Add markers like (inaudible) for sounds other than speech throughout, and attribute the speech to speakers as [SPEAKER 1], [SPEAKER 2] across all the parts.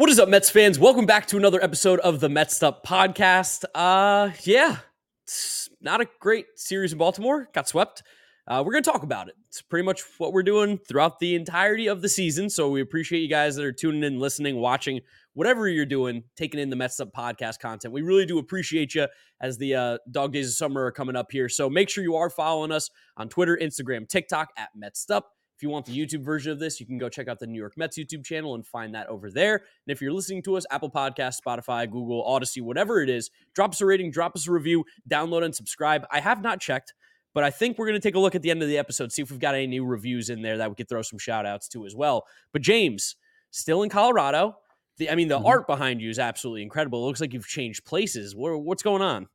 [SPEAKER 1] What is up, Mets fans? Welcome back to another episode of the Mets Up podcast. Uh, yeah, it's not a great series in Baltimore. Got swept. Uh, we're going to talk about it. It's pretty much what we're doing throughout the entirety of the season. So we appreciate you guys that are tuning in, listening, watching, whatever you're doing, taking in the Mets Up podcast content. We really do appreciate you as the uh, dog days of summer are coming up here. So make sure you are following us on Twitter, Instagram, TikTok at Mets Up. If you want the YouTube version of this, you can go check out the New York Mets YouTube channel and find that over there. And if you're listening to us, Apple Podcast, Spotify, Google, Audacy, whatever it is, drop us a rating, drop us a review, download and subscribe. I have not checked, but I think we're going to take a look at the end of the episode, see if we've got any new reviews in there that we could throw some shout outs to as well. But James, still in Colorado. The, I mean, the mm-hmm. art behind you is absolutely incredible. It looks like you've changed places. what's going on?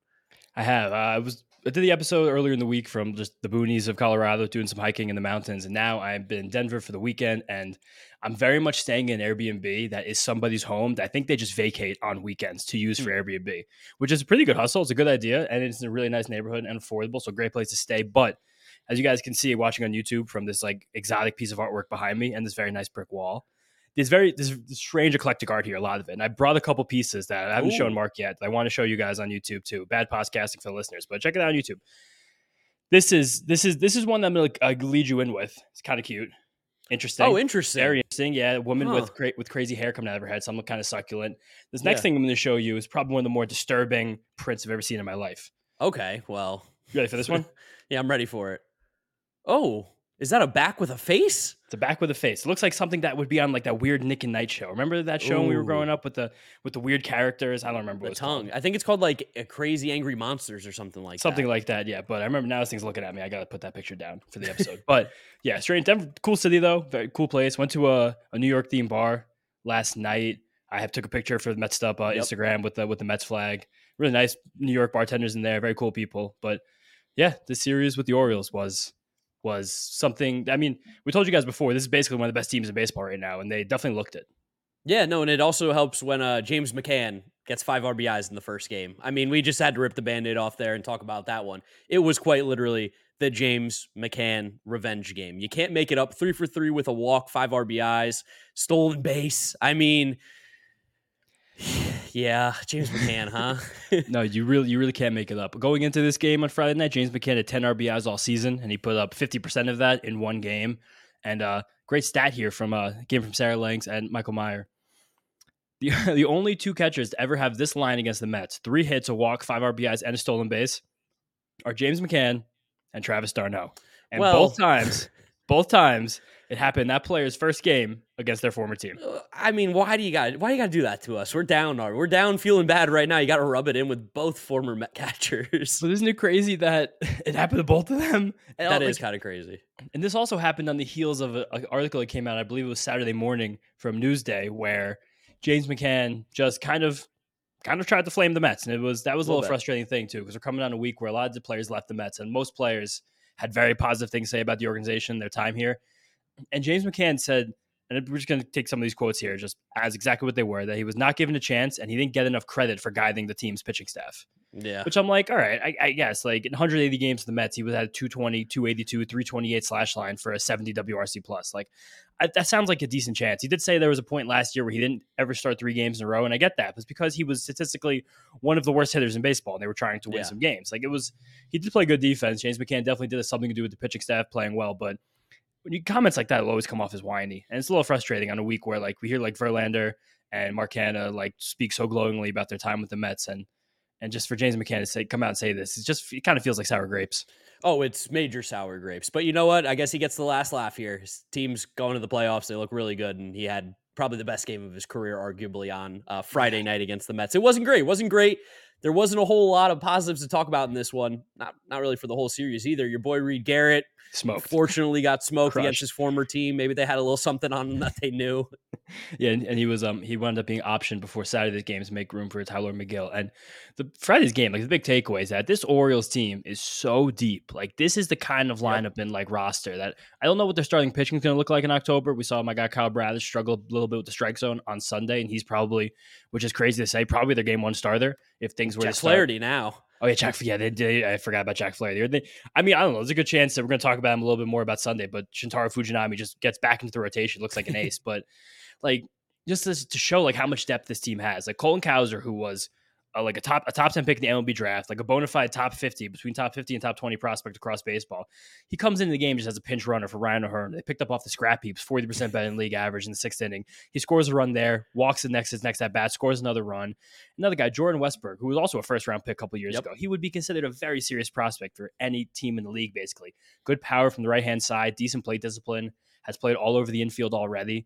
[SPEAKER 2] I have. Uh, I was I did the episode earlier in the week from just the boonies of Colorado, doing some hiking in the mountains, and now I've been in Denver for the weekend, and I'm very much staying in Airbnb that is somebody's home that I think they just vacate on weekends to use for hmm. Airbnb, which is a pretty good hustle. It's a good idea, and it's a really nice neighborhood and affordable, so great place to stay. But as you guys can see watching on YouTube from this like exotic piece of artwork behind me and this very nice brick wall, there's very there's strange eclectic art here, a lot of it. And I brought a couple pieces that I haven't Ooh. shown Mark yet. I want to show you guys on YouTube too. Bad podcasting for the listeners, but check it out on YouTube. This is this is this is one that I'm gonna uh, lead you in with. It's kind of cute, interesting.
[SPEAKER 1] Oh, interesting.
[SPEAKER 2] Very interesting. Yeah, a woman huh. with cra- with crazy hair coming out of her head. Something kind of succulent. This next yeah. thing I'm going to show you is probably one of the more disturbing prints I've ever seen in my life.
[SPEAKER 1] Okay, well,
[SPEAKER 2] you ready for this (laughs) one?
[SPEAKER 1] yeah, I'm ready for it. Oh, is that a back with a face?
[SPEAKER 2] It's a back with a face. It looks like something that would be on like that weird Nick at Nite show. Remember that show Ooh. when we were growing up with the with the weird characters? I don't remember
[SPEAKER 1] the tongue. I think it's called like a Crazy Angry Monsters or something like that.
[SPEAKER 2] something
[SPEAKER 1] that.
[SPEAKER 2] like that. Yeah, but I remember now this thing's looking at me. I got to put that picture down for the episode. (laughs) but yeah, straight Denver, cool city though. Very cool place. Went to a, a New York themed bar last night. I have took a picture for the Mets up uh, yep. Instagram with the with the Mets flag. Really nice New York bartenders in there. Very cool people. But yeah, the series with the Orioles was was something. I mean, we told you guys before. This is basically one of the best teams in baseball right now, and they definitely looked it.
[SPEAKER 1] Yeah, no, and it also helps when uh, James McCann gets five RBIs in the first game. I mean, we just had to rip the band-aid off there and talk about that one. It was quite literally the James McCann revenge game. You can't make it up three for three with a walk, five RBIs, stolen base. I mean, yeah, James McCann, huh? (laughs)
[SPEAKER 2] no, you really you really can't make it up. Going into this game on Friday night, James McCann had 10 RBIs all season, and he put up 50% of that in one game. And uh, great stat here from a uh, game from Sarah Langs and Michael Meyer. The, (laughs) the only two catchers to ever have this line against the Mets, three hits, a walk, five RBIs, and a stolen base, are James McCann and Travis d'Arnaud. And well, both times, both times, it happened that player's first game against their former team. Uh,
[SPEAKER 1] I mean, why do you got why do you got to do that to us? We're down, are we're down, feeling bad right now. You got to rub it in with both former Met (laughs) catchers.
[SPEAKER 2] But isn't it crazy that (laughs) it happened to both of them?
[SPEAKER 1] And that is kind of crazy.
[SPEAKER 2] And this also happened on the heels of an article that came out, I believe it was Saturday morning from Newsday, where James McCann just kind of kind of tried to flame the Mets, and it was that was a little, a little frustrating thing too because we're coming on a week where a lot of the players left the Mets, and most players had very positive things to say about the organization, their time here. And James McCann said, and we're just going to take some of these quotes here just as exactly what they were that he was not given a chance and he didn't get enough credit for guiding the team's pitching staff.
[SPEAKER 1] Yeah.
[SPEAKER 2] Which I'm like, all right, I, I guess like in 180 games for the Mets, he was at 220, 282, 328 slash line for a 70 WRC plus. Like I, that sounds like a decent chance. He did say there was a point last year where he didn't ever start three games in a row, and I get that. It's because he was statistically one of the worst hitters in baseball, and they were trying to win yeah. some games. Like it was, he did play good defense. James McCann definitely did something to do with the pitching staff playing well, but when you comments like that will always come off as whiny, and it's a little frustrating on a week where like we hear like Verlander and Mark Canha like speak so glowingly about their time with the Mets, and and just for James McCann to say come out and say this, it just it kind of feels like sour grapes.
[SPEAKER 1] Oh, it's major sour grapes. But you know what? I guess he gets the last laugh here. His team's going to the playoffs. They look really good, and he had probably the best game of his career, arguably on uh, Friday night against the Mets. It wasn't great. It wasn't great. There wasn't a whole lot of positives to talk about in this one. Not not really for the whole series either. Your boy Reed Garrett
[SPEAKER 2] smoked.
[SPEAKER 1] Fortunately, got smoked Crushed. against his former team. Maybe they had a little something on him that they knew. (laughs)
[SPEAKER 2] yeah, and, and, he was um he wound up being optioned before Saturday's games to make room for Tylor Megill. And the Friday's game, like the big takeaway is that this Orioles team is so deep. Like this is the kind of lineup yep. and like roster that I don't know what their starting pitching is going to look like in October. We saw my guy Kyle Bradish struggle a little bit with the strike zone on Sunday, and he's probably, which is crazy to say, probably their game one starter if things were
[SPEAKER 1] Jack
[SPEAKER 2] to
[SPEAKER 1] start. Flaherty now.
[SPEAKER 2] Oh yeah, Jack. Yeah, they, they, I forgot about Jack Flaherty. They, I mean, I don't know. There's a good chance that we're going to talk about him a little bit more about Sunday. But Shintaro Fujinami just gets back into the rotation. Looks like an (laughs) ace. but like just to, to show like how much depth this team has. Like Colton Cowser, who was uh, like a top a top 10 pick in the MLB draft, like a bona fide top 50 between top 50 and top 20 prospect across baseball. He comes into the game just as a pinch runner for Ryan O'Hearn. They picked up off the scrap heaps, 40% better than league average in the sixth inning. He scores a run there, walks the next his next at bat, scores another run. Another guy, Jordan Westburg, who was also a first round pick a couple years yep. ago. He would be considered a very serious prospect for any team in the league, basically. Good power from the right hand side, decent plate discipline, has played all over the infield already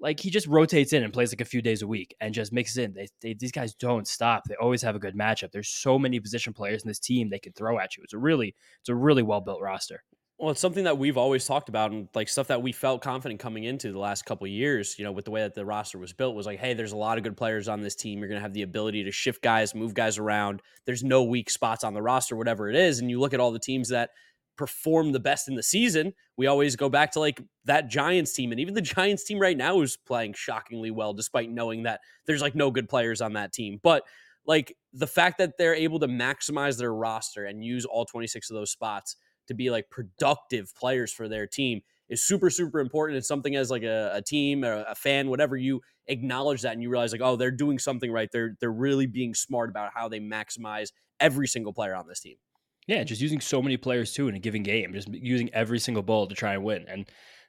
[SPEAKER 2] like he just rotates in and plays like a few days a week and just mixes in. They, they, these guys don't stop. They always have a good matchup. There's so many position players in this team they can throw at you. It's a really it's a really well built roster.
[SPEAKER 1] Well, it's something that we've always talked about and like stuff that we felt confident coming into the last couple years, you know, with the way that the roster was built was like, hey, there's a lot of good players on this team. You're going to have the ability to shift guys, move guys around. There's no weak spots on the roster, whatever it is. And you look at all the teams that perform the best in the season, we always go back to like that Giants team. And even the Giants team right now is playing shockingly well, despite knowing that there's like no good players on that team. But like the fact that they're able to maximize their roster and use all 26 of those spots to be like productive players for their team is super, super important. It's something as like a, a team, a, a fan, whatever you acknowledge that and you realize like, oh, they're doing something right. They're they're really being smart about how they maximize every single player on this team.
[SPEAKER 2] Yeah, just using so many players too in a given game, just using every single ball to try and win. And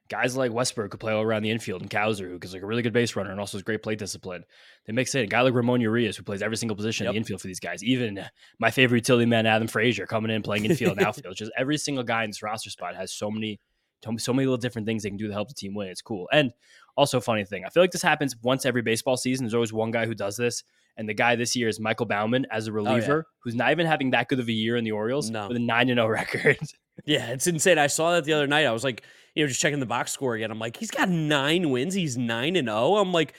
[SPEAKER 2] guys like Westburg could play all around the infield, and Cowser, who is like a really good base runner and also has great play discipline. They mix in a guy like Ramon Urias, who plays every single position yep. in the infield for these guys. Even my favorite utility man, Adam Frazier, coming in playing (laughs) infield and outfield. Just every single guy in this roster spot has so many, so many little different things they can do to help the team win. It's cool. And also, funny thing, I feel like this happens once every baseball season. There's always one guy who does this. And the guy this year is Michael Baumann as a reliever, oh, yeah. who's not even having that good of a year in the Orioles no. with a 9 0 (laughs) record.
[SPEAKER 1] yeah, it's insane. I saw that the other night. I was like, you know, just checking the box score again. I'm like, he's got nine wins. He's 9 and 0. I'm like,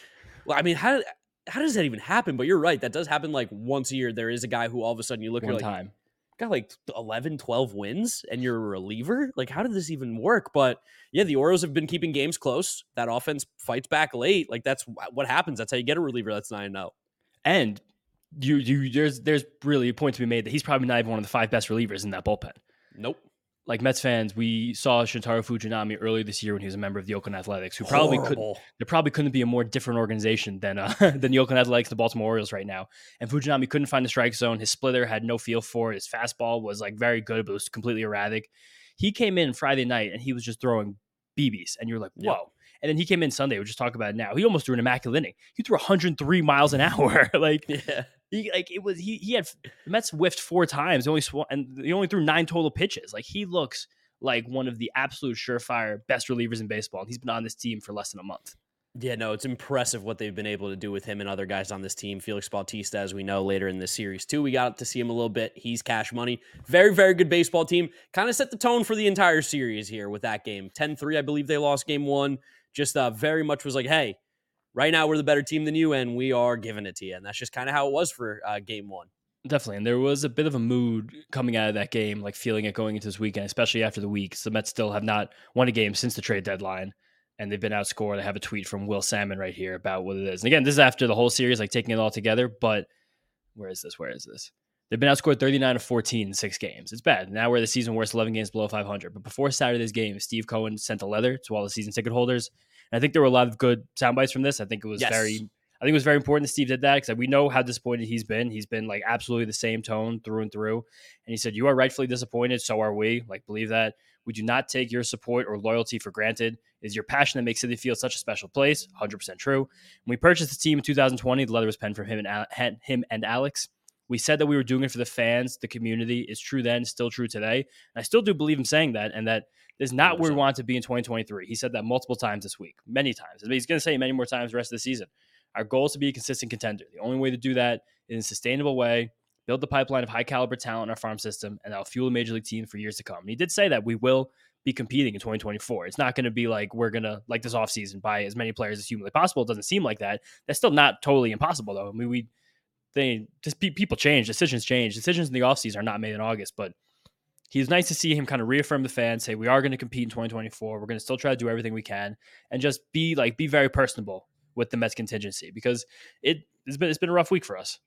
[SPEAKER 1] well, I mean, how how does that even happen? But you're right. That does happen like once a year. There is a guy who all of a sudden you look
[SPEAKER 2] One
[SPEAKER 1] at like,
[SPEAKER 2] time.
[SPEAKER 1] got like 11, 12 wins and you're a reliever. Like, how did this even work? But yeah, the Orioles have been keeping games close. That offense fights back late. Like, that's what happens. That's how you get a reliever that's 9 0.
[SPEAKER 2] And you you there's there's really a point to be made that he's probably not even one of the five best relievers in that bullpen.
[SPEAKER 1] Nope.
[SPEAKER 2] Like Mets fans, we saw Shintaro Fujinami earlier this year when he was a member of the Oakland Athletics, who probably Horrible. could there probably couldn't be a more different organization than uh, (laughs) than the Oakland Athletics, the Baltimore Orioles right now. And Fujinami couldn't find the strike zone. His splitter had no feel for it. His fastball was like very good, but it was completely erratic. He came in Friday night and he was just throwing BBs, and you're like, whoa. Yep. And then he came in Sunday. We'll just talk about it now. He almost threw an immaculate inning. He threw 103 miles an hour. (laughs) like, yeah. He like it was he he had the Mets whiffed four times. Only sw- and he only threw nine total pitches. Like he looks like one of the absolute surefire best relievers in baseball. And he's been on this team for less than a month.
[SPEAKER 1] Yeah, no, it's impressive what they've been able to do with him and other guys on this team. Felix Bautista, as we know later in this series, too. We got to see him a little bit. He's cash money. Very, very good baseball team. Kind of set the tone for the entire series here with that game. 10 3, I believe they lost game one. Just uh, very much was like, hey, right now we're the better team than you, and we are giving it to you. And that's just kind of how it was for uh, game one.
[SPEAKER 2] Definitely. And there was a bit of a mood coming out of that game, like feeling it going into this weekend, especially after the weeks. The Mets still have not won a game since the trade deadline, and they've been outscored. I have a tweet from Will Sammon right here about what it is. And again, this is after the whole series, like taking it all together. But where is this? Where is this? They've been outscored 39 to 14 in six games. It's bad. Now we're the season worst 11 games below 500. But before Saturday's game, Steve Cohen sent a letter to all the season ticket holders and I think there were a lot of good sound bites from this. I think it was yes. very I think it was very important that Steve did that because we know how disappointed he's been. He's been like absolutely the same tone through and through. And he said, You are rightfully disappointed. So are we. Like, believe that. We do not take your support or loyalty for granted. It is your passion that makes Citi Field such a special place. 100% true. When we purchased the team in 2020, the letter was penned from him and, him and Alex. We said that we were doing it for the fans, the community. It's true then, still true today. And I still do believe him saying that, and that is not 100%. where we want to be in 2023. He said that multiple times this week, many times. I mean, He's going to say it many more times the rest of the season. Our goal is to be a consistent contender. The only way to do that is in a sustainable way, build the pipeline of high caliber talent in our farm system, and that'll fuel a major league team for years to come. And he did say that we will be competing in 2024. It's not going to be like we're going to, like this offseason, buy as many players as humanly possible. It doesn't seem like that. That's still not totally impossible, though. I mean, we, they, just people change, decisions change. Decisions in the offseason are not made in August, but he's nice to see him kind of reaffirm the fans, say we are going to compete in 2024. We're going to still try to do everything we can, and just be like be very personable with the Mets contingency because it has been it's been a rough week for us.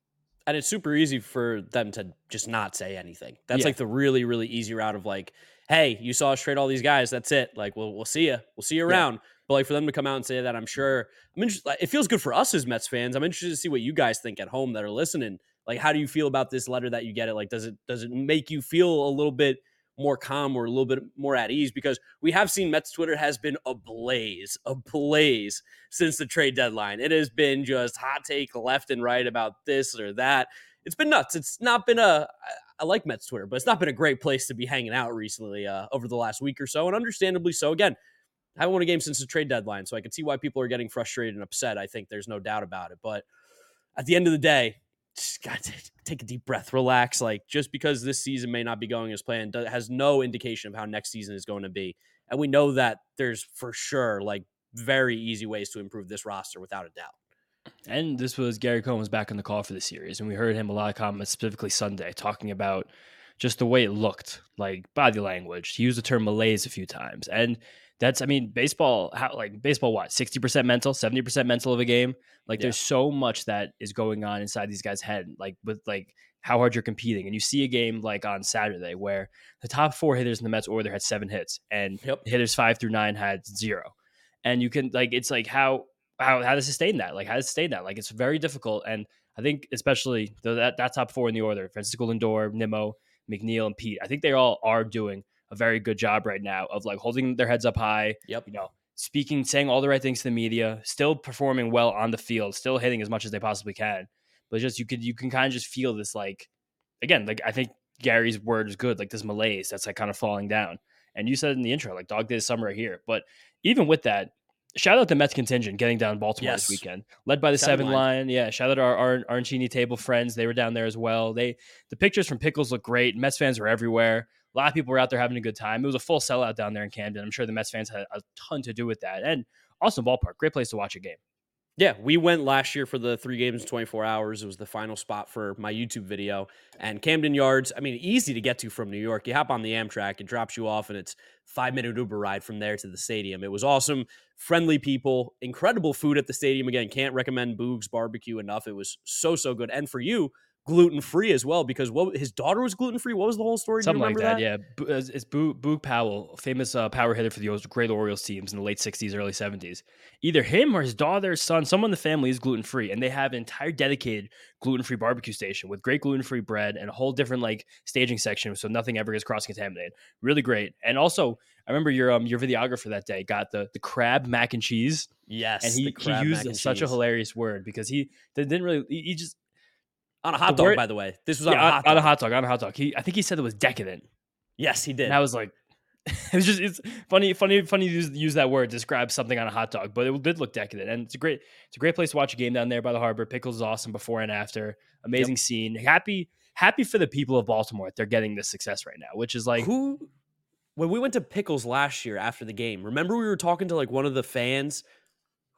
[SPEAKER 1] And it's super easy for them to just not say anything. That's yeah. like the really really easy route of like, hey, you saw us trade all these guys. That's it. Like, we'll we'll see you. We'll see you around. Yeah. But like for them to come out and say that, I'm sure I'm interested. It feels good for us as Mets fans. I'm interested to see what you guys think at home that are listening. Like, how do you feel about this letter that you get? It like, does it does it make you feel a little bit more calm or a little bit more at ease? Because we have seen Mets Twitter has been ablaze, ablaze since the trade deadline. It has been just hot take left and right about this or that. It's been nuts. It's not been a I like Mets Twitter, but it's not been a great place to be hanging out recently uh, over the last week or so, and understandably so. Again, I haven't won a game since the trade deadline, so I can see why people are getting frustrated and upset. I think there's no doubt about it. But at the end of the day, just got to take a deep breath, relax. Like just because this season may not be going as planned has no indication of how next season is going to be. And we know that there's for sure like very easy ways to improve this roster without a doubt.
[SPEAKER 2] And this was Gary Cohen was back on the call for the series, and we heard him a lot of comments, specifically Sunday, talking about just the way it looked, like body language. He used the term malaise a few times, and that's, I mean, baseball, how like baseball, what sixty percent mental, seventy percent mental of a game. Like, yeah. there's so much that is going on inside these guys' head, like with like how hard you're competing. And you see a game like on Saturday where the top four hitters in the Mets order had seven hits, and yep. hitters five through nine had zero. And you can like, it's like how how how to sustain that, like how to sustain that. Like it's very difficult, and I think especially the, that that top four in the order: Francisco Lindor, Nimmo, McNeil, and Pete. I think they all are doing a very good job right now of like holding their heads up high.
[SPEAKER 1] Yep.
[SPEAKER 2] You know, speaking, saying all the right things to the media, still performing well on the field, still hitting as much as they possibly can. But just you could you can kind of just feel this like again, like I think Gary's word is good, like this malaise that's like kind of falling down. And you said in the intro, like dog days summer here. But even with that, shout out the Mets contingent getting down Baltimore yes. this weekend, led by the seven, line. line. Yeah, shout out our, our Arancini table friends; they were down there as well. They the pictures from Pickles look great. Mets fans were everywhere. A lot of people were out there having a good time. It was a full sellout down there in Camden. I'm sure the Mets fans had a ton to do with that. And awesome ballpark, great place to watch a game.
[SPEAKER 1] Yeah, we went last year for the three games in 24 hours. It was the final spot for my YouTube video. And Camden Yards, I mean, easy to get to from New York. You hop on the Amtrak, it drops you off, and it's five minute Uber ride from there to the stadium. It was awesome, friendly people, incredible food at the stadium. Again, can't recommend Boog's Barbecue enough. It was so so good. And for you, gluten free as well because what his daughter was gluten free. What was the whole story?
[SPEAKER 2] Something like that,
[SPEAKER 1] that,
[SPEAKER 2] yeah. It's Boog Powell, famous uh, power hitter for the great Orioles teams in the late '60s, early '70s. Either him or his daughter, son, someone in the family is gluten free, and they have an entire dedicated gluten free barbecue station with great gluten free bread and a whole different like staging section, so nothing ever gets cross contaminated. Really great. And also, I remember your um your videographer that day got the the crab mac and cheese.
[SPEAKER 1] Yes,
[SPEAKER 2] and he, he used such a hilarious word because he didn't really he just
[SPEAKER 1] on a hot dog, word, by the way. This was on,
[SPEAKER 2] yeah,
[SPEAKER 1] a hot
[SPEAKER 2] on, on a hot dog. On a hot dog. He, I think he said it was decadent.
[SPEAKER 1] Yes, he did.
[SPEAKER 2] And I was like, (laughs) it was just it's funny, funny, funny to use, use that word to describe something on a hot dog, but it did look decadent, and it's a great, it's a great place to watch a game down there by the harbor. Pickles is awesome before and after, amazing yep. scene. Happy, happy for the people of Baltimore. that They're getting this success right now, which is like
[SPEAKER 1] who. When we went to Pickles last year after the game, remember we were talking to like one of the fans.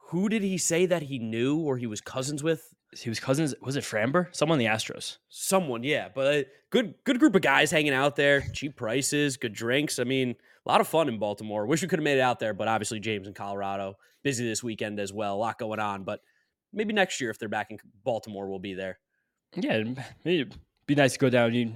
[SPEAKER 1] Who did he say that he knew or he was cousins with
[SPEAKER 2] he was cousins. Was it Framber? Someone the Astros.
[SPEAKER 1] Someone, yeah. But a good, good group of guys hanging out there. Cheap prices, good drinks. I mean, a lot of fun in Baltimore. Wish we could have made it out there, but obviously James in Colorado busy this weekend as well. A lot going on, but maybe next year if they're back in Baltimore, we'll be there.
[SPEAKER 2] Yeah, it'd be nice to go down. You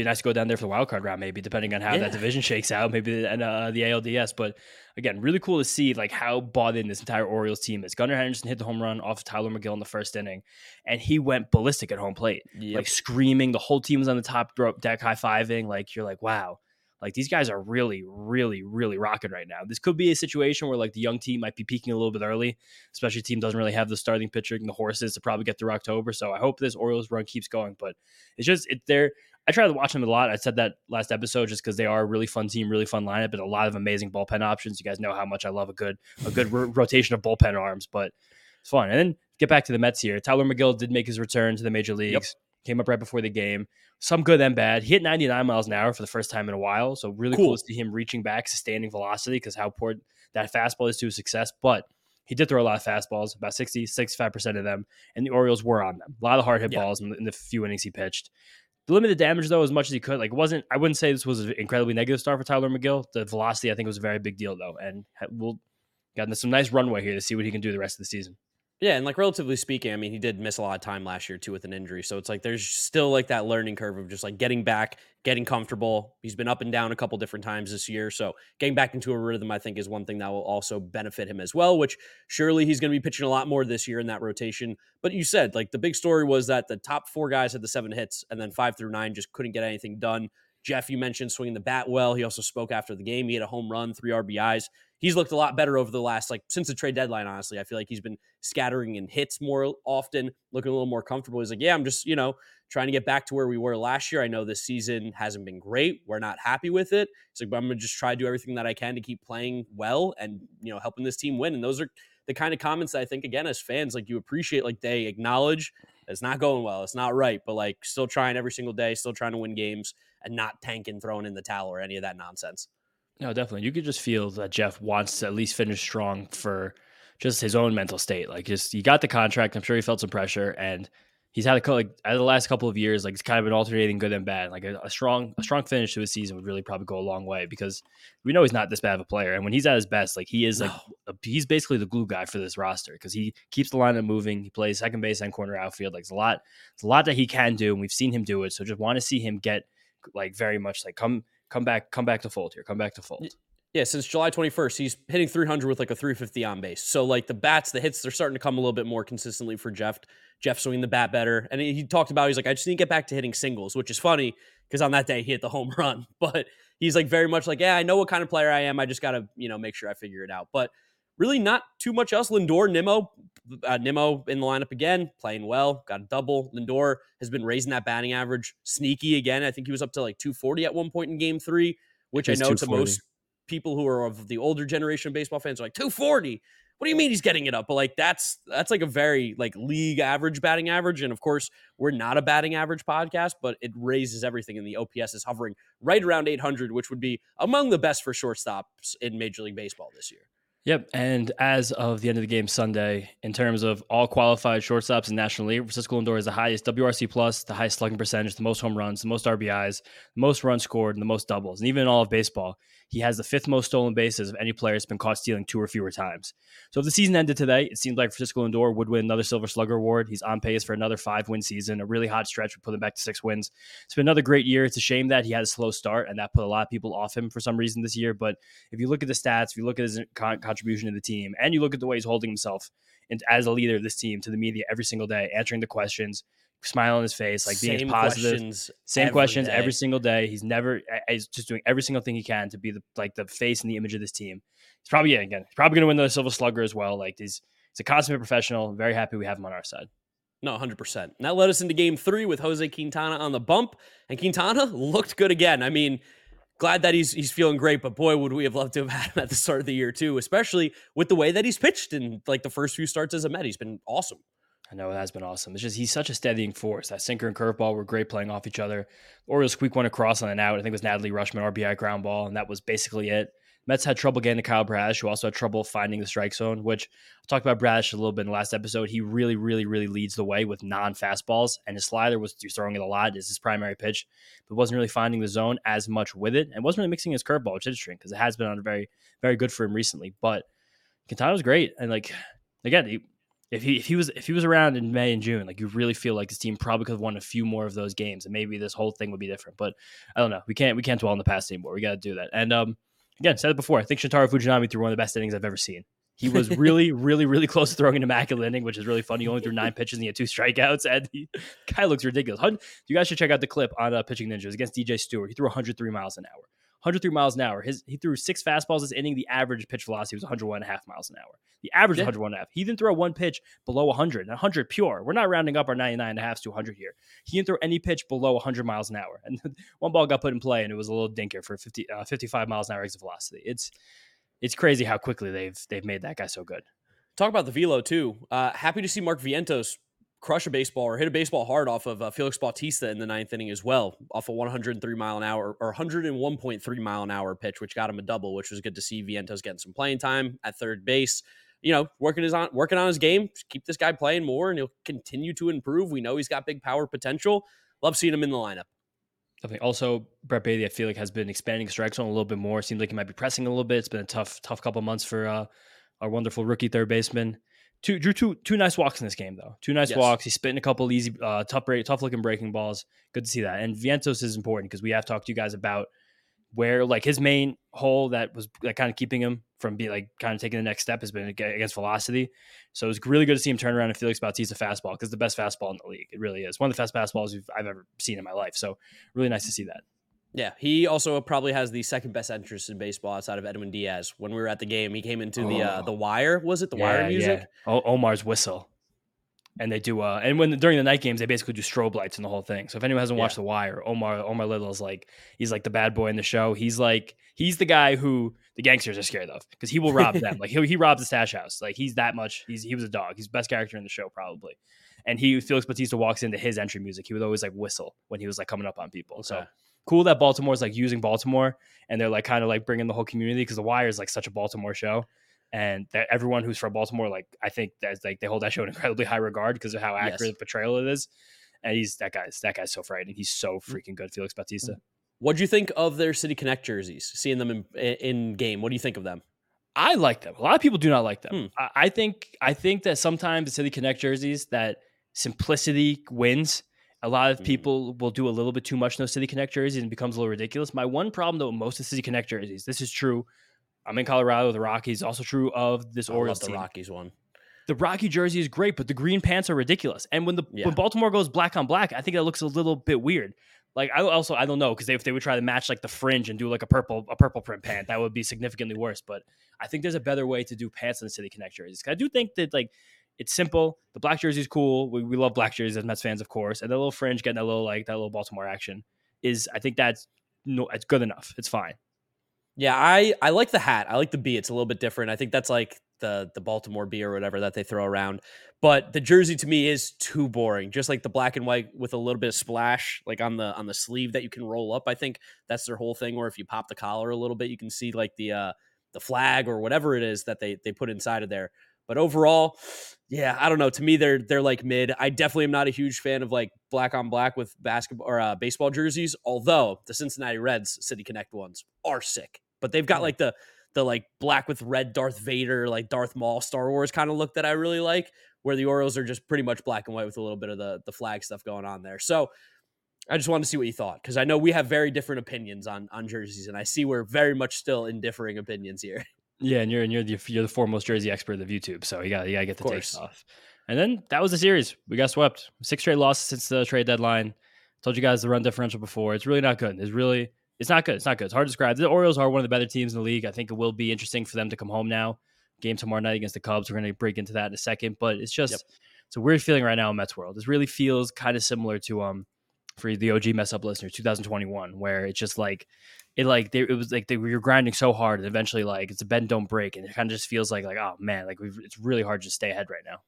[SPEAKER 2] be nice to go down there for the wild card round, maybe depending on how yeah. that division shakes out. Maybe and uh, the ALDS, but again, really cool to see like how bought in this entire Orioles team is. Gunnar Henderson hit the home run off of Tylor Megill in the first inning, and he went ballistic at home plate, yep. like screaming. The whole team was on the top deck, high fiving. Like you're like, wow. Like these guys are really, really, really rocking right now. This could be a situation where like the young team might be peaking a little bit early, especially team doesn't really have the starting pitcher and the horses to probably get through October. So I hope this Orioles run keeps going. But it's just it, they're I try to watch them a lot. I said that last episode just because they are a really fun team, really fun lineup, and a lot of amazing bullpen options. You guys know how much I love a good a good ro- rotation of bullpen arms, but it's fun. And then get back to the Mets here. Tylor Megill did make his return to the major leagues. Yep. Came up right before the game. Some good and bad. He hit 99 miles an hour for the first time in a while. So really cool, cool to see him reaching back, sustaining velocity because how important that fastball is to his success. But he did throw a lot of fastballs, about 60, 65% of them, and the Orioles were on them. A lot of hard hit yeah. balls in, in the few innings he pitched limited damage though as much as he could. Like, wasn't I wouldn't say this was an incredibly negative start for Tylor Megill. The velocity I think was a very big deal though, and we'll got some nice runway here to see what he can do the rest of the season.
[SPEAKER 1] Yeah, and like relatively speaking, I mean, he did miss a lot of time last year too with an injury. So it's like there's still like that learning curve of just like getting back, getting comfortable. He's been up and down a couple different times this year. So getting back into a rhythm, I think, is one thing that will also benefit him as well, which surely he's going to be pitching a lot more this year in that rotation. But you said like the big story was that the top four guys had the seven hits and then five through nine just couldn't get anything done. Jeff, you mentioned swinging the bat well. He also spoke after the game. He had a home run, three RBIs. He's looked a lot better over the last, like, since the trade deadline, honestly. I feel like he's been scattering in hits more often, looking a little more comfortable. He's like, yeah, I'm just, you know, trying to get back to where we were last year. I know this season hasn't been great. We're not happy with it. He's like, but I'm to just try to do everything that I can to keep playing well and, you know, helping this team win. And those are the kind of comments that I think, again, as fans, like, you appreciate, like, they acknowledge it's not going well. It's not right, but like still trying every single day, still trying to win games and not tanking, throwing in the towel or any of that nonsense.
[SPEAKER 2] No, definitely. You could just feel that Jeff wants to at least finish strong for just his own mental state. Like, just he got the contract. I'm sure he felt some pressure, and he's had a like out of the last couple of years, like it's kind of been alternating good and bad. Like a, a, strong a strong finish to his season would really probably go a long way because we know he's not this bad of a player, and when he's at his best, like he is like no. a, he's basically the glue guy for this roster because he keeps the lineup moving. He plays second base and corner outfield. Like it's a lot, it's a lot that he can do, and we've seen him do it. So just want to see him get like very much like come come back come back to fold here, come back to fold.
[SPEAKER 1] Yeah, since July 21st, he's hitting 300 with like a 350 on base. So like the bats, the hits, they're starting to come a little bit more consistently for Jeff. Jeff swinging the bat better, and he talked about he's like, I just need to get back to hitting singles, which is funny because on that day he hit the home run. (laughs) But he's like very much like, yeah, I know what kind of player I am. I just got to you know make sure I figure it out. But really, not too much else. Lindor, Nimmo, uh, Nimmo in the lineup again, playing well, got a double. Lindor has been raising that batting average, sneaky again. I think he was up to like 240 at one point in Game Three, which I know to most people who are of the older generation of baseball fans are like 240 what do you mean he's getting it up but like that's that's like a very like league average batting average and of course we're not a batting average podcast but it raises everything and the ops is hovering right around 800 which would be among the best for shortstops in major league baseball this year
[SPEAKER 2] Yep. And as of the end of the game Sunday, in terms of all qualified shortstops in National League, Francisco Lindor is the highest WRC plus, the highest slugging percentage, the most home runs, the most RBIs, the most runs scored, and the most doubles. And even in all of baseball, he has the fifth most stolen bases of any player that's been caught stealing two or fewer times. So if the season ended today, it seems like Francisco Lindor would win another Silver Slugger award. He's on pace for another five win season. A really hot stretch would put him back to six wins. It's been another great year. It's a shame that he had a slow start and that put a lot of people off him for some reason this year. But if you look at the stats, if you look at his contribution to the team, and you look at the way he's holding himself and as a leader of this team to the media every single day, answering the questions, smile on his face, like being positive. Questions same questions day. every single day. He's never he's just doing every single thing he can to be the like the face and the image of this team. He's probably yeah, again, he's probably gonna win the Silver Slugger as well. Like he's he's a consummate professional. very happy we have him on our side.
[SPEAKER 1] No, 100%. That led us into game three with Jose Quintana on the bump. And Quintana (laughs) looked good again. I mean, glad that he's he's feeling great, but boy, would we have loved to have had him at the start of the year too, especially with the way that he's pitched in like the first few starts as a Met. He's been awesome.
[SPEAKER 2] I know it has been awesome. It's just he's such a steadying force. That sinker and curveball were great playing off each other. Orioles squeak one across on an out. I think it was Adley Rutschman RBI ground ball, and that was basically it. Mets had trouble getting to Kyle Bradish, who also had trouble finding the strike zone, which I talked about Bradish a little bit in the last episode. He really, really, really leads the way with non fastballs, and his slider was throwing it a lot, is his primary pitch, but wasn't really finding the zone as much with it, and wasn't really mixing his curveball, which is interesting because it has been on very, very good for him recently. But Quintana was great, and like again, he, if he if he was if he was around in May and June, like you really feel like this team probably could have won a few more of those games, and maybe this whole thing would be different. But I don't know. We can't we can't dwell on the past anymore. We got to do that. And um, again, said it before. I think Shintaro Fujinami threw one of the best innings I've ever seen. He was really, (laughs) really, really close to throwing an immaculate inning, which is really funny. He only threw nine (laughs) pitches and he had two strikeouts, and the (laughs) guy looks ridiculous. You guys should check out the clip on uh, Pitching Ninjas against DJ Stewart. He threw 103 miles an hour. 103 miles an hour. His he threw six fastballs this inning. The average pitch velocity was 101 and a half miles an hour. The average yeah. 101 and a half. He didn't throw one pitch below 100. 100 pure. We're not rounding up our 99 and a half to 100 here. He didn't throw any pitch below 100 miles an hour. And (laughs) one ball got put in play, and it was a little dinker for 50, uh, 55 miles an hour exit velocity. It's it's crazy how quickly they've they've made that guy so good.
[SPEAKER 1] Talk about the velo too. Uh, happy to see Mark Vientos crush a baseball or hit a baseball hard off of uh, Felix Bautista in the ninth inning as well, off a 103 mile an hour or 101.3 mile an hour pitch, which got him a double, which was good to see. Vientos getting some playing time at third base. You know, working his on working on his game. Just keep this guy playing more, and he'll continue to improve. We know he's got big power potential. Love seeing him in the lineup.
[SPEAKER 2] Definitely. Also, Brett Baty, I feel like has been expanding strike zone a little bit more. Seems like he might be pressing a little bit. It's been a tough, tough couple months for uh, our wonderful rookie third baseman two drew two two nice walks in this game though. Two nice
[SPEAKER 1] Yes.
[SPEAKER 2] walks. He's spitting a couple easy, uh, tough break, tough looking breaking balls. Good to see that. And Vientos is important because we have talked to you guys about where like his main hole that was like kind of keeping him from being like kind of taking the next step has been against velocity. So it was really good to see him turn around and Felix Bautista fastball because the best fastball in the league. It really is one of the best fastballs I've ever seen in my life. So really nice to see that.
[SPEAKER 1] Yeah, he also probably has the second best interest in baseball outside of Edwin Diaz. When we were at the game, he came into the uh,
[SPEAKER 2] Oh.
[SPEAKER 1] the wire. Was it the wire music?
[SPEAKER 2] O- Omar's whistle. And they do uh and when during the night games they basically do strobe lights and the whole thing. So if anyone hasn't watched The Wire, Omar Omar Little is like he's like the bad boy in the show. He's like he's the guy who the gangsters are scared of because he will rob them. like he he robs the stash house. Like he's that much. He's he was a dog. He's the best character in the show probably. And he Felix Bautista walks into his entry music. He would always like whistle when he was like coming up on people. So
[SPEAKER 1] Okay.
[SPEAKER 2] Cool that Baltimore's like using Baltimore and they're like kind of like bringing the whole community because The Wire is like such a Baltimore show, and that everyone who's from Baltimore, like I think that's like they hold that show in (laughs) incredibly high regard because of how
[SPEAKER 1] Yes.
[SPEAKER 2] accurate the portrayal it is. And he's that guy's that guy's so frightening. He's so
[SPEAKER 1] Mm.
[SPEAKER 2] freaking good, Felix Bautista.
[SPEAKER 1] What do you think of their City Connect jerseys? Seeing them in in game, what do you think of them?
[SPEAKER 2] I like them. A lot of people do not like them.
[SPEAKER 1] Hmm.
[SPEAKER 2] I, I think I think that sometimes the City Connect jerseys that simplicity wins. A lot of
[SPEAKER 1] Mhm.
[SPEAKER 2] people will do a little bit too much in those City Connect jerseys and it becomes a little ridiculous. My one problem though with most of the City Connect jerseys, this is true. I'm in Colorado, the Rockies, also true of this
[SPEAKER 1] I love
[SPEAKER 2] Orioles
[SPEAKER 1] the
[SPEAKER 2] team.
[SPEAKER 1] Rockies one.
[SPEAKER 2] the Rocky jersey is great, but the green pants are ridiculous. And when the
[SPEAKER 1] Yeah.
[SPEAKER 2] when Baltimore goes black on black, I think that looks a little bit weird. Like I also I don't know because if they would try to match like the fringe and do like a purple a purple print pant, that would be significantly worse. But I think there's a better way to do pants in the City Connect jerseys. I do think that like it's simple. The black jersey is cool. We, we love black jerseys as Mets fans, of course. And the little fringe getting that little like that little Baltimore action is I think that's no, it's good enough. It's fine.
[SPEAKER 1] Yeah, I I like the hat. I like the B. It's a little bit different. I think that's like the the Baltimore B or whatever that they throw around. But the jersey to me is too boring. Just like the black and white with a little bit of splash like on the on the sleeve that you can roll up. I think that's their whole thing. Or if you pop the collar a little bit, you can see like the uh the flag or whatever it is that they they put inside of there. But overall, yeah, I don't know. To me, they're they're like mid. I definitely am not a huge fan of like black on black with basketball or uh, baseball jerseys. Although the Cincinnati Reds City Connect ones are sick, but they've got like the the like black with red Darth Vader, like Darth Maul Star Wars kind of look that I really like. Where the Orioles are just pretty much black and white with a little bit of the the flag stuff going on there. So I just wanted to see what you thought because I know we have very different opinions on on jerseys, and I see we're very much still in differing opinions here. (laughs)
[SPEAKER 2] Yeah, and you're and you're the you're the foremost jersey expert of YouTube, so you got you got to get the
[SPEAKER 1] course.
[SPEAKER 2] off. And then that was the series. We got swept. Six straight losses since the trade deadline. Told you guys the run differential before. It's really not good. It's really it's not good. It's not good. It's hard to describe. The Orioles are one of the better teams in the league. I think it will be interesting for them to come home now. Game tomorrow night against the Cubs. We're going to break into that in a second, but it's just
[SPEAKER 1] Yep.
[SPEAKER 2] it's a weird feeling right now in Mets world. This really feels kind of similar to um for the OG Mets Up listeners 2021, where it's just like it like they, it was like they were grinding so hard and eventually like it's a bend don't break and it kind of just feels like like oh man like we've, it's really hard to stay ahead right now.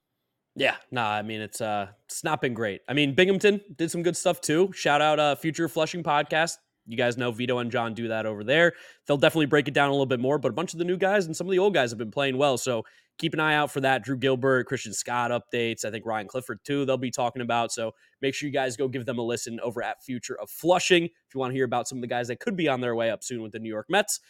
[SPEAKER 1] Yeah, nah, I mean it's uh it's not been great. I mean Binghamton did some good stuff too. Shout out uh Future Flushing podcast. You guys know Vito and John do that over there. They'll definitely break it down a little bit more, but a bunch of the new guys and some of the old guys have been playing well. So keep an eye out for that. Drew Gilbert, Christian Scott updates. I think Ryan Clifford too, they'll be talking about. So make sure you guys go give them a listen over at Future of Flushing if you want to hear about some of the guys that could be on their way up soon with the New York Mets.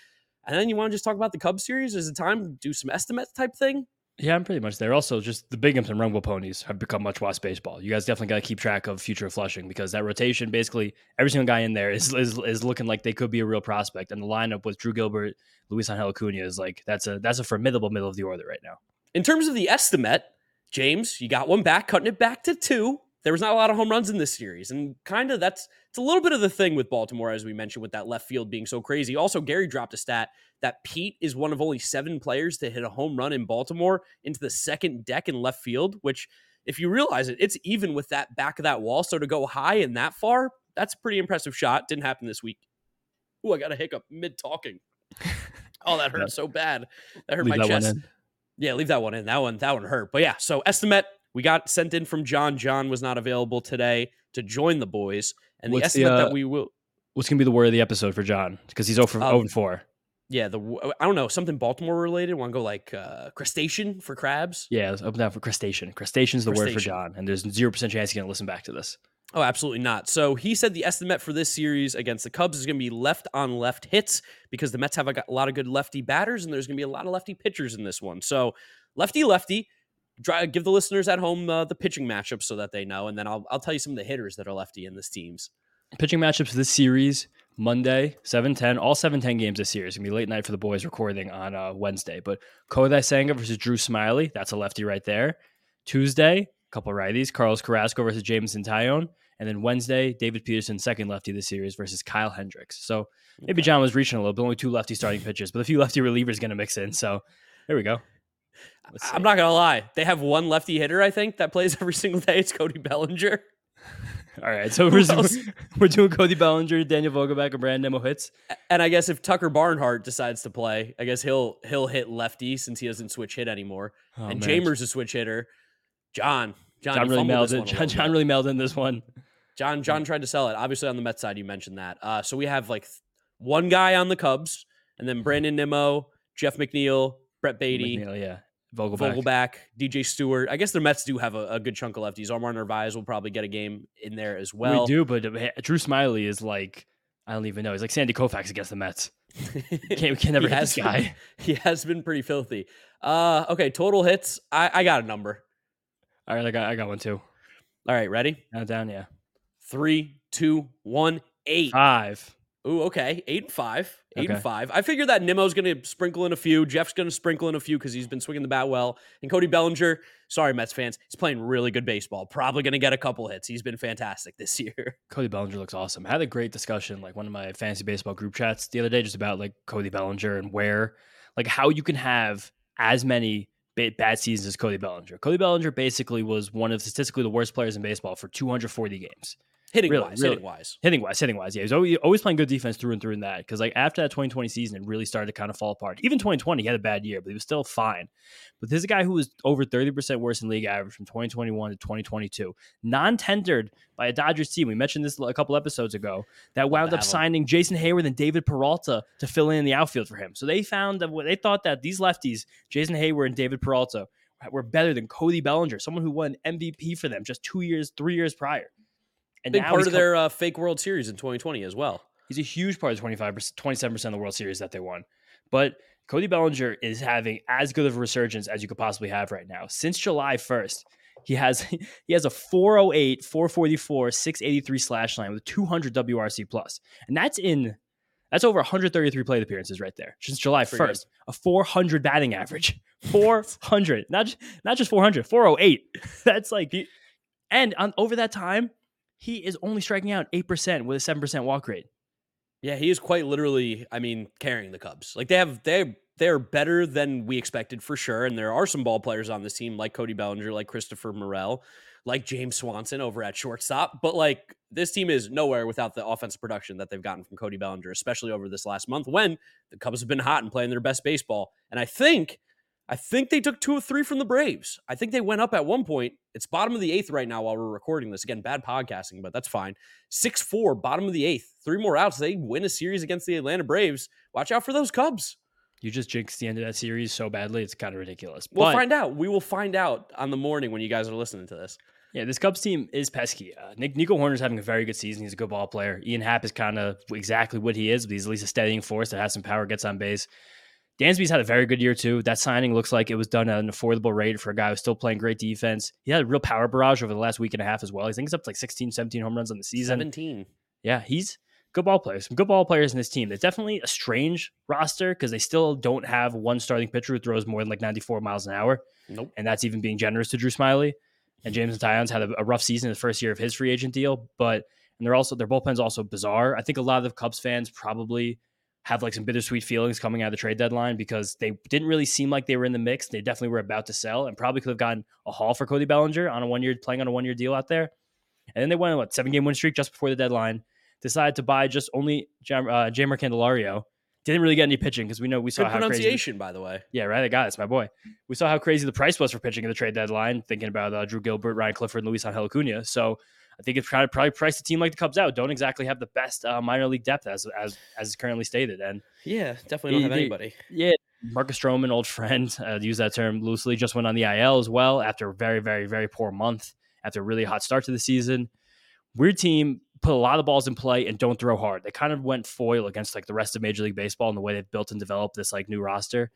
[SPEAKER 1] And then you want to just talk about the Cubs series? Is it time to do some estimates type thing?
[SPEAKER 2] Yeah, I'm pretty much there. Also, just the Binghamton and Rumble ponies have become much watch baseball. You guys definitely got to keep track of future Flushing because that rotation, basically every single guy in there is, is is looking like they could be a real prospect. And the lineup with Drew Gilbert, Luis Angel Acuna is like that's a that's a formidable middle of the order right now.
[SPEAKER 1] In terms of the estimate, James, you got one back, cutting it back to two. There was not a lot of home runs in this series, and kind of that's it's a little bit of the thing with Baltimore, as we mentioned, with that left field being so crazy. Also, Gary dropped a stat that Pete is one of only seven players to hit a home run in Baltimore into the second deck in left field. Which, if you realize it, it's even with that back of that wall. So to go high and that far, that's a pretty impressive shot. Didn't happen this week. Ooh, I got a hiccup mid talking. (laughs) Oh, that hurt so bad. That hurt
[SPEAKER 2] Leave
[SPEAKER 1] my
[SPEAKER 2] that
[SPEAKER 1] chest. Yeah, leave that one in. That one, that one hurt. But yeah, so estimate we got sent in from John. John was not available today to join the boys, and the
[SPEAKER 2] What's the,
[SPEAKER 1] estimate
[SPEAKER 2] uh,
[SPEAKER 1] that we will.
[SPEAKER 2] What's gonna be the word of the episode for John because he's over
[SPEAKER 1] Um,
[SPEAKER 2] over four.
[SPEAKER 1] Yeah, the I don't know something Baltimore related. Want to go like uh, crustacean for crabs?
[SPEAKER 2] Yeah, let's open that for crustacean. Crustacean's the word for John, and there's zero percent chance he's gonna listen back to this.
[SPEAKER 1] Oh, absolutely not. So he said the estimate for this series against the Cubs is going to be left on left hits because the Mets have got a lot of good lefty batters and there's going to be a lot of lefty pitchers in this one. So lefty lefty. Dry, give the listeners at home uh, the pitching matchups so that they know, and then I'll I'll tell you some of the hitters that are lefty in this teams.
[SPEAKER 2] Pitching matchups this series Monday, 7-10, all 7-10 games this series. It's going to be late night for the boys recording on uh, Wednesday. But Kodai Senga versus Drew Smyly, that's a lefty right there. Tuesday, a couple righties, Carlos Carrasco versus Jameson Taillon. And then Wednesday, David Peterson, second lefty this series versus Kyle Hendricks. So maybe. John was reaching a little bit, only two lefty starting pitchers, but a few lefty relievers going to mix in. So there we go.
[SPEAKER 1] I'm not gonna lie, they have one lefty hitter I think that plays (laughs) every single day. It's Cody Bellinger. (laughs)
[SPEAKER 2] All right. So we're, (laughs) we're doing Cody Bellinger, Daniel Vogelbach, and Brandon Nimmo hits.
[SPEAKER 1] And I guess if Tucker Barnhart decides to play, I guess he'll he'll hit lefty since he doesn't switch hit anymore.
[SPEAKER 2] Oh,
[SPEAKER 1] and
[SPEAKER 2] man.
[SPEAKER 1] Jeimer's a switch hitter. John, John,
[SPEAKER 2] John really mailed it. John, John really mailed in this one.
[SPEAKER 1] John John tried to sell it. Obviously on the Mets side, you mentioned that. Uh, so we have like one guy on the Cubs, and then Brandon Nimmo, Jeff McNeil, Brett Baty,
[SPEAKER 2] McNeil, yeah. Vogelbach.
[SPEAKER 1] Vogelbach, DJ Stewart. I guess the Mets do have a, a good chunk of lefties. Omar Narvaez will probably get a game in there as well.
[SPEAKER 2] we do, but uh, Drew Smyly is like I don't even know. He's like Sandy Koufax against the Mets. (laughs) We can't, we can never hit
[SPEAKER 1] has
[SPEAKER 2] this
[SPEAKER 1] been-
[SPEAKER 2] guy. (laughs)
[SPEAKER 1] he has been pretty filthy. Uh, okay, total hits. I, I got a number.
[SPEAKER 2] All right, I got I got one too.
[SPEAKER 1] All right, ready?
[SPEAKER 2] Now down, yeah.
[SPEAKER 1] Three, two, one, eight.
[SPEAKER 2] Five.
[SPEAKER 1] Ooh, okay. Eight and five. Eight and five. I figured that Nimmo's going to sprinkle in a few. Jeff's going to sprinkle in a few because he's been swinging the bat well. And Cody Bellinger, sorry, Mets fans, he's playing really good baseball. Probably going to get a couple hits. He's been fantastic this (laughs) year.
[SPEAKER 2] Cody Bellinger looks awesome. I had a great discussion, like one of my fantasy baseball group chats the other day, just about like Cody Bellinger and where, like how you can have as many bad seasons as Cody Bellinger. Cody Bellinger basically was one of statistically the worst players in baseball for 240 games.
[SPEAKER 1] Hitting
[SPEAKER 2] Really,
[SPEAKER 1] wise,
[SPEAKER 2] really.
[SPEAKER 1] hitting wise.
[SPEAKER 2] Hitting wise, hitting wise, yeah, he's always, always playing good defense through and through in that. Because like after that 2020 season, it really started to kind of fall apart. Even 2020, he had a bad year, but he was still fine. But this is a guy who was over 30 percent worse than league average from 2021 to 2022. Non-tendered by a Dodgers team. We mentioned this a couple episodes ago. That wound up signing Jason Heyward and David Peralta to fill in the outfield for him. So they found that they thought that these lefties, Jason Heyward and David Peralta, were better than Cody Bellinger, someone who won MVP for them just two years, three years prior. And
[SPEAKER 1] Big part of their uh, fake World Series in 2020 as well.
[SPEAKER 2] He's a huge part of 25 27% of the World Series that they won. But Cody Bellinger is having as good of a resurgence as you could possibly have right now. Since July 1st, he has (laughs) he has a 408, 444, 683 slash line with 200 WRC plus. And that's in that's over 133 plate appearances right there. Since July 1st, a 400 batting average. (laughs) 400. not not just 400, 408. (laughs) That's like and on over that time, he is only striking out 8% with a 7% walk rate.
[SPEAKER 1] Yeah, he is quite literally, I mean, carrying the Cubs. Like they have they they're better than we expected for sure. And there are some ball players on this team like Cody Bellinger, like Christopher Morel, like James Swanson over at shortstop. But like this team is nowhere without the offensive production that they've gotten from Cody Bellinger, especially over this last month when the Cubs have been hot and playing their best baseball. And I think I think they took two or three from the Braves. I think they went up at one point. It's bottom of the eighth right now while we're recording this. Again, bad podcasting, but that's fine. 6 4, bottom of the eighth. Three more outs. They win a series against the Atlanta Braves. Watch out for those Cubs.
[SPEAKER 2] You just jinxed the end of that series so badly, it's kind of ridiculous.
[SPEAKER 1] We'll
[SPEAKER 2] but
[SPEAKER 1] find out. We will find out on the morning when you guys are listening to this.
[SPEAKER 2] yeah, this Cubs team is pesky. Uh, Nick, Nico Hoerner's having a very good season. He's a good ball player. Ian Happ is kind of exactly what he is, but he's at least a steadying force that has some power, gets on base. Dansby's had a very good year too. That signing looks like it was done at an affordable rate for a guy who's still playing great defense. He had a real power barrage over the last week and a half as well. I think he's up to like 16, 17 home runs on the season.
[SPEAKER 1] 17.
[SPEAKER 2] Yeah, he's good ball players. Some good ball players in this team. It's definitely a strange roster because they still don't have one starting pitcher who throws more than like 94 miles an hour.
[SPEAKER 1] Nope.
[SPEAKER 2] And that's even being generous to Drew Smyly. And Jameson Taillon's had a, a rough season in the first year of his free agent deal. But and they're also their bullpen's also bizarre. I think a lot of the Cubs fans probably have like some bittersweet feelings coming out of the trade deadline because they didn't really seem like they were in the mix. They definitely were about to sell and probably could have gotten a haul for Cody Bellinger on a one year playing on a one year deal out there. And then they went on what seven game win streak just before the deadline. Decided to buy just only Jam, uh, Jeimer Candelario. Didn't really get any pitching because we know we saw
[SPEAKER 1] Good
[SPEAKER 2] how crazy.
[SPEAKER 1] pronunciation, by the way.
[SPEAKER 2] Yeah, right. I got it. It's my boy. We saw how crazy the price was for pitching in the trade deadline. Thinking about uh, Drew Gilbert, Ryan Clifford, and Luis Angel Acuna. So I think it's kind of probably priced a team like the Cubs out. Don't exactly have the best uh, minor league depth as as as is currently stated. And
[SPEAKER 1] Yeah, definitely don't have anybody.
[SPEAKER 2] yeah, Marcus Stroman, old friend, (laughs) uh, use that term loosely, just went on the IL as well after a very, very, very poor month, after a really hot start to the season. Weird team, put a lot of balls in play and don't throw hard. They kind of went foil against like the rest of Major League Baseball in the way they've built and developed this like new roster.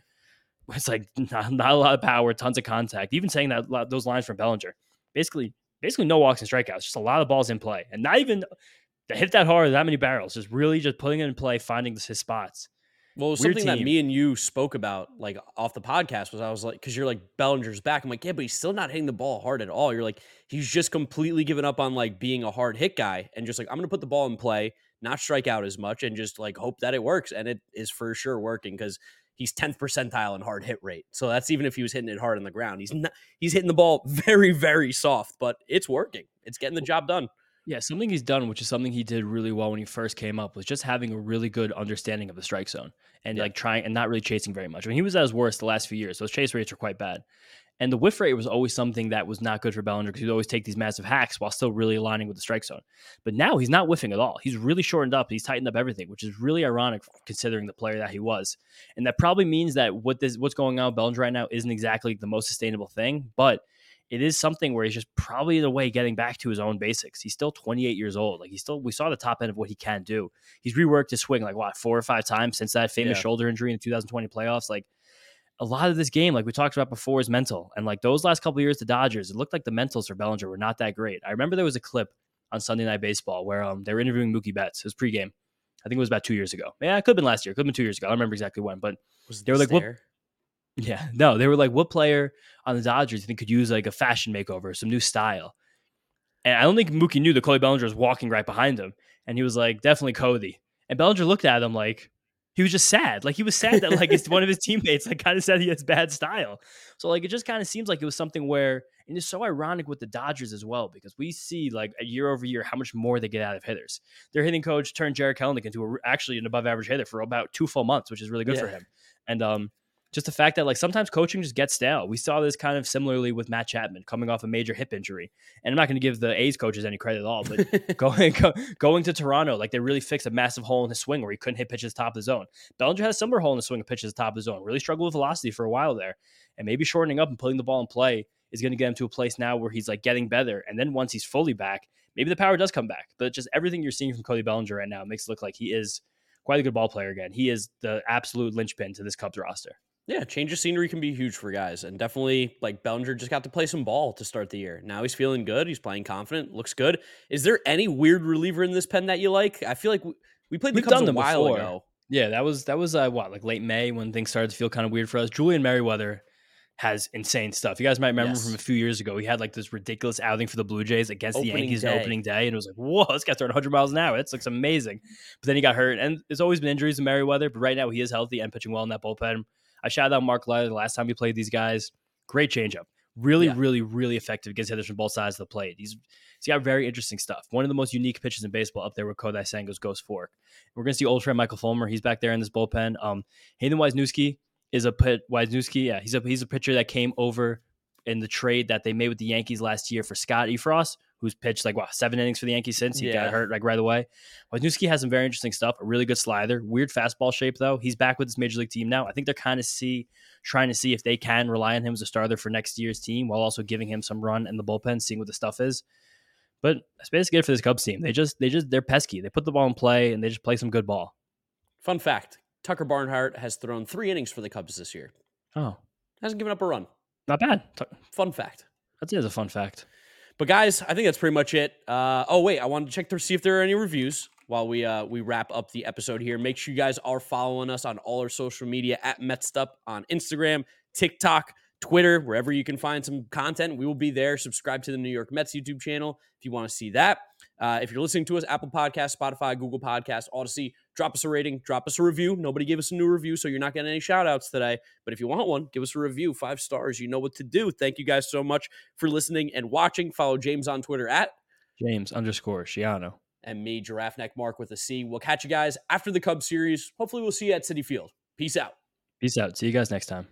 [SPEAKER 2] (laughs) it's like (laughs) not, not a lot of power, tons of contact. Even saying that those lines from Bellinger, basically, basically no walks and strikeouts, just a lot of balls in play, and not even to hit that hard, that many barrels, just really just putting it in play, finding his spots.
[SPEAKER 1] Well, something team. that me and you spoke about like off the podcast was I was like, because you're like Bellinger's back. I'm like, yeah, but he's still not hitting the ball hard at all. You're like, he's just completely given up on like being a hard hit guy and just like I'm gonna put the ball in play, not strike out as much, and just like hope that it works. And it is for sure working because he's 10th percentile in hard hit rate. So that's even if he was hitting it hard on the ground. He's not he's hitting the ball (laughs) very, very soft, but it's working. It's getting the job done.
[SPEAKER 2] Yeah, something he's done, which is something he did really well when he first came up, was just having a really good understanding of the strike zone and yeah. like trying and not really chasing very much. When he was at his worst the last few years, those chase rates were quite bad. And the whiff rate was always something that was not good for Bellinger because he'd always take these massive hacks while still really aligning with the strike zone. But now he's not whiffing at all. He's really shortened up. He's tightened up everything, which is really ironic considering the player that he was. And that probably means that what this what's going on with Bellinger right now isn't exactly the most sustainable thing, but it is something where he's just probably the way getting back to his own basics. He's still 28 years old. Like he's still, we saw the top end of what he can do. He's reworked his swing like what four or five times since that famous yeah. shoulder injury in the 2020 playoffs. Like a lot of this game, like we talked about before, is mental. And like those last couple years, the Dodgers, it looked like the mentals for Bellinger were not that great. I remember there was a clip on Sunday Night Baseball where um, they were interviewing Mookie Betts. It was pregame. I think it was about two years ago. Yeah, it could have been last year. It could have been two years ago. I don't remember exactly when, but
[SPEAKER 1] was
[SPEAKER 2] they were like,
[SPEAKER 1] what,
[SPEAKER 2] yeah, no, they were like, what player on the Dodgers you think could use like a fashion makeover, some new style? And I don't think Mookie knew that Cody Bellinger was walking right behind him. And he was like, definitely Cody. And Bellinger looked at him like, he was just sad. Like he was sad that like it's one of his (laughs) teammates like kind of said he has bad style. So like it just kind of seems like it was something where and it's so ironic with the Dodgers as well because we see like year over year how much more they get out of hitters. Their hitting coach turned Jarred Kelenic into a, actually an above average hitter for about two full months, which is really good yeah. for him. And um just the fact that like sometimes coaching just gets stale. We saw this kind of similarly with Matt Chapman coming off a major hip injury. And I'm not going to give the A's coaches any credit at all, but (laughs) going go, going to Toronto, like they really fixed a massive hole in his swing where he couldn't hit pitches top of the zone. Bellinger had a similar hole in the swing of pitches top of the zone. Really struggled with velocity for a while there. And maybe shortening up and putting the ball in play is going to get him to a place now where he's like getting better. And then once he's fully back, maybe the power does come back. But just everything you're seeing from Cody Bellinger right now makes it look like he is quite a good ball player again. He is the absolute linchpin to this Cubs roster.
[SPEAKER 1] Yeah, change of scenery can be huge for guys. And definitely, like Bellinger just got to play some ball to start the year. Now he's feeling good. He's playing confident. Looks good. Is there any weird reliever in this pen that you like? I feel like we, we played the We've Cubs a while before. ago.
[SPEAKER 2] Yeah, that was that was uh, what like late May when things started to feel kind of weird for us. Julian Merryweather has insane stuff. You guys might remember yes. from a few years ago, he had like this ridiculous outing for the Blue Jays against opening the Yankees day. opening day, and it was like, whoa, this guy's throwing 100 miles an hour. That looks amazing. But then he got hurt, and there's always been injuries in Merryweather, but right now he is healthy and pitching well in that bullpen. I shouted out Mark Leiter the last time we played these guys. Great changeup. Really, yeah. really, really effective against hitters from both sides of the plate. He's he's got very interesting stuff. One of the most unique pitches in baseball up there with Kodai Senga's Ghost Fork. We're gonna see old friend Michael Fulmer. He's back there in this bullpen. Um, Hayden Wesneski is a pit Wesneski. Yeah, he's a he's a pitcher that came over in the trade that they made with the Yankees last year for Scott Effross who's pitched like what seven innings for the Yankees since he yeah. got hurt like right away. Wesneski has some very interesting stuff. A really good slider, weird fastball shape though. He's back with his major league team now. I think they're kind of see trying to see if they can rely on him as a starter for next year's team while also giving him some run in the bullpen, seeing what the stuff is. But that's basically it for this Cubs team. They just they just they're pesky. They put the ball in play and they just play some good ball.
[SPEAKER 1] Fun fact: Tucker Barnhart has thrown three innings for the Cubs this year.
[SPEAKER 2] Oh,
[SPEAKER 1] hasn't given up a run.
[SPEAKER 2] Not bad.
[SPEAKER 1] Fun fact.
[SPEAKER 2] That's a fun fact.
[SPEAKER 1] But guys, I think that's pretty much it. Uh, oh wait, I wanted to check to see if there are any reviews while we uh, we wrap up the episode here. Make sure you guys are following us on all our social media at Mets Up on Instagram, TikTok, Twitter, wherever you can find some content. We will be there. Subscribe to the New York Mets YouTube channel if you want to see that. Uh, if you're listening to us, Apple Podcast, Spotify, Google Podcast, Audacy, drop us a rating, drop us a review. Nobody gave us a new review, so you're not getting any shout outs today. But if you want one, give us a review, five stars. You know what to do. Thank you guys so much for listening and watching. Follow James on Twitter at
[SPEAKER 2] James underscore Shiano.
[SPEAKER 1] And me, Giraffe Neck Mark with a C. We'll catch you guys after the Cubs series. Hopefully, we'll see you at Citi Field. Peace out.
[SPEAKER 2] Peace out. See you guys next time.